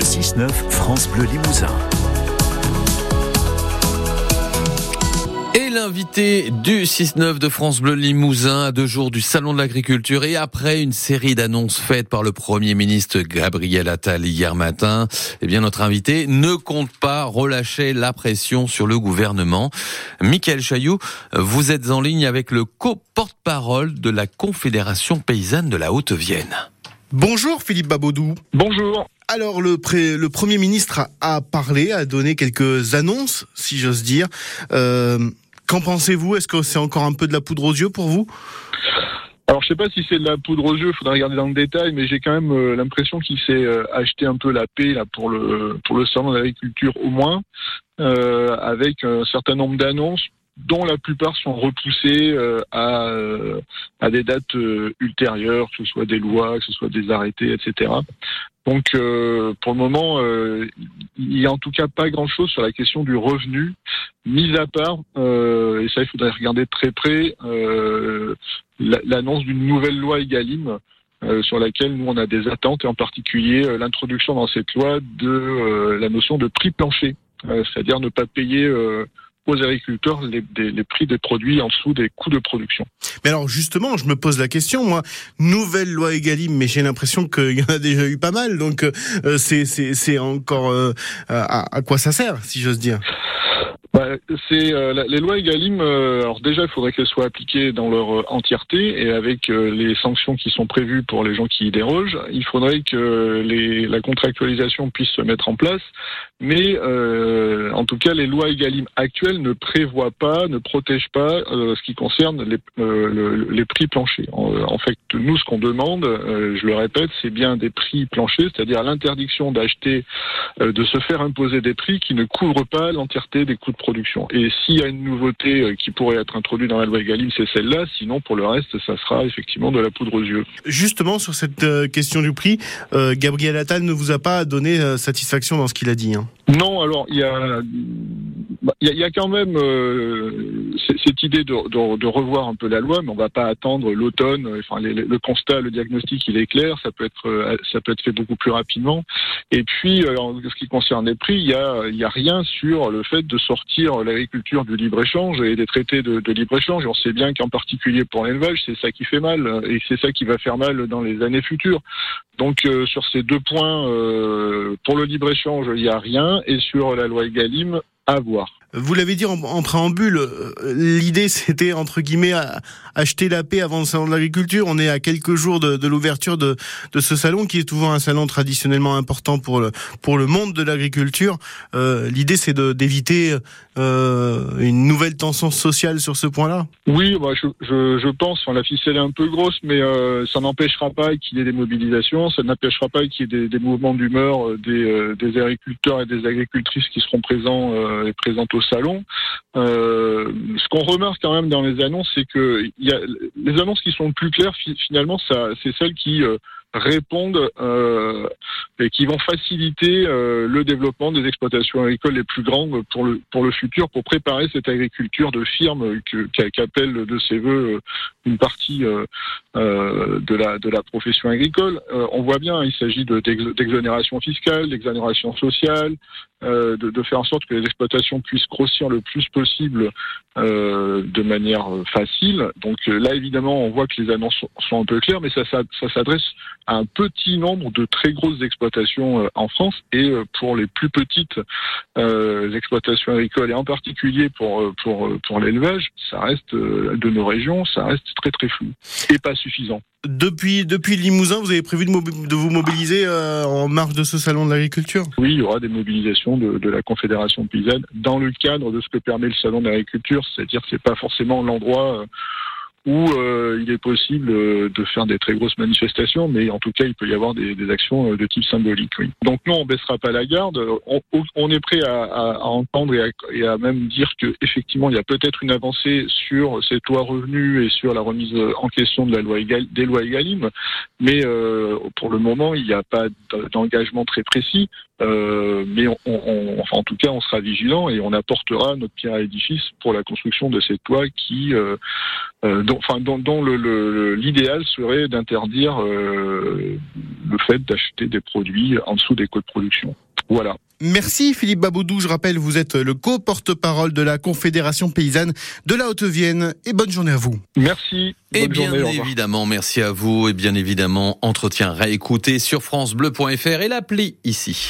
Le 6-9 France Bleu Limousin. Et l'invité du 6-9 de France Bleu Limousin à deux jours du Salon de l'Agriculture et après une série d'annonces faites par le Premier ministre Gabriel Attal hier matin, eh bien notre invité ne compte pas relâcher la pression sur le gouvernement. Michael Chailloux, vous êtes en ligne avec le co-porte-parole de la Confédération paysanne de la Haute-Vienne. Bonjour Philippe Babodou. Bonjour. Alors le, Premier ministre a, parlé, a donné quelques annonces, si j'ose dire. Euh, qu'en pensez-vous? Est-ce que c'est encore un peu de la poudre aux yeux pour vous? Alors je sais pas si c'est de la poudre aux yeux, faudra regarder dans le détail, mais j'ai quand même euh, l'impression qu'il s'est euh, acheté un peu la paix pour le pour le salon de l'agriculture au moins, avec un certain nombre d'annonces dont la plupart sont repoussées à, à des dates ultérieures, que ce soit des lois, que ce soit des arrêtés, etc. Donc euh, pour le moment, euh, il n'y a en tout cas pas grand-chose sur la question du revenu, mis à part, euh, et ça il faudrait regarder de très près, l'annonce d'une nouvelle loi EGalim. sur laquelle nous on a des attentes et en particulier l'introduction dans cette loi de la notion de prix plancher, c'est-à-dire ne pas payer aux agriculteurs les, les, prix des produits en dessous des coûts de production. Mais alors justement, je me pose la question, moi, nouvelle loi Egalim, mais j'ai l'impression qu'il y en a déjà eu pas mal, donc euh, c'est encore euh, à, à quoi ça sert, si j'ose dire? Bah, c'est euh, les lois Egalim. Euh, alors déjà, il faudrait qu'elles soient appliquées dans leur euh, entièreté et avec les sanctions qui sont prévues pour les gens qui y dérogent. Il faudrait que les, la contractualisation puisse se mettre en place, mais en tout cas, les lois Egalim actuelles ne prévoient pas, ne protègent pas ce qui concerne les, les prix planchers. En, fait, nous, ce qu'on demande, je le répète, c'est bien des prix planchers, c'est-à-dire l'interdiction d'acheter, de se faire imposer des prix qui ne couvrent pas l'entièreté des coûts de production. Et s'il y a une nouveauté euh, qui pourrait être introduite dans la loi Egalim, c'est celle-là. Sinon, pour le reste, ça sera effectivement de la poudre aux yeux. Justement, sur cette euh, question du prix, euh, Gabriel Attal ne vous a pas donné satisfaction dans ce qu'il a dit. Hein? Non, alors il y a, il y, a, quand même cette idée de, revoir un peu la loi, mais on va pas attendre l'automne. Enfin, le constat, le diagnostic, il est clair. Ça peut être, ça peut être fait beaucoup plus rapidement. Et puis, en ce qui concerne les prix, il y a, y a rien sur le fait de sortir l'agriculture du libre-échange et des traités de, libre-échange. On sait bien qu'en particulier pour l'élevage, c'est ça qui fait mal et c'est ça qui va faire mal dans les années futures. Donc euh, sur ces deux points, euh, pour le libre-échange, il n'y a rien et sur la loi Egalim, à voir. Vous l'avez dit en, préambule, euh, l'idée c'était entre guillemets acheter la paix avant le salon de l'agriculture. On est à quelques jours de, l'ouverture de, ce salon qui est toujours un salon traditionnellement important pour le, pour le monde de l'agriculture. Euh, l'idée c'est d'éviter euh, une nouvelle tension sociale sur ce point-là. Oui, bah, je, je, je, pense. La ficelle est un peu grosse, mais ça n'empêchera pas qu'il y ait des mobilisations, ça n'empêchera pas qu'il y ait des, mouvements d'humeur des, agriculteurs et des agricultrices qui seront présents et présentes salon. Euh, ce qu'on remarque quand même dans les annonces, c'est que les annonces qui sont le plus claires, finalement, c'est celles qui euh, répondent euh, et qui vont faciliter euh, le développement des exploitations agricoles les plus grandes pour le pour le futur, pour préparer cette agriculture de firme qu'appelle de ses voeux euh, une partie euh, de la de la profession agricole. on voit bien, il s'agit d'exonération fiscale, d'exonération sociale, de, faire en sorte que les exploitations puissent grossir le plus possible de manière facile. Donc là, évidemment, on voit que les annonces sont un peu claires, mais ça, ça, s'adresse un petit nombre de très grosses exploitations euh, en France et euh, pour les plus petites euh, exploitations agricoles et en particulier pour pour pour l'élevage, ça reste de nos régions, ça reste très très flou et pas suffisant. Depuis, depuis Limousin, vous avez prévu de, de vous mobiliser en marge de ce salon de l'agriculture? Oui, il y aura des mobilisations de, de, la Confédération paysanne dans le cadre de ce que permet le salon de l'agriculture, c'est-à-dire que c'est pas forcément l'endroit où euh, il est possible euh, de faire des très grosses manifestations, mais en tout cas, il peut y avoir des, des actions euh, de type symbolique. Oui. Donc non, on baissera pas la garde. On, on est prêt à, à, à entendre et à, et à, même dire que effectivement, il y a peut-être une avancée sur cette loi revenu et sur la remise en question de la loi des lois Egalim, mais euh, pour le moment, il n'y a pas d'engagement très précis. Euh, mais on, on, enfin, en tout cas, on sera vigilant et on apportera notre pierre à l'édifice pour la construction de cette loi qui, euh, dont, enfin, dont, dont le, l'idéal serait d'interdire le fait d'acheter des produits en dessous des coûts de production. Voilà. Merci Philippe Baboudou. Je rappelle, vous êtes le co-porte-parole de la Confédération paysanne de la Haute-Vienne. Et bonne journée à vous. Merci. Et bien évidemment, merci à vous. Et bien évidemment, entretien réécouté sur FranceBleu.fr et l'appli ici.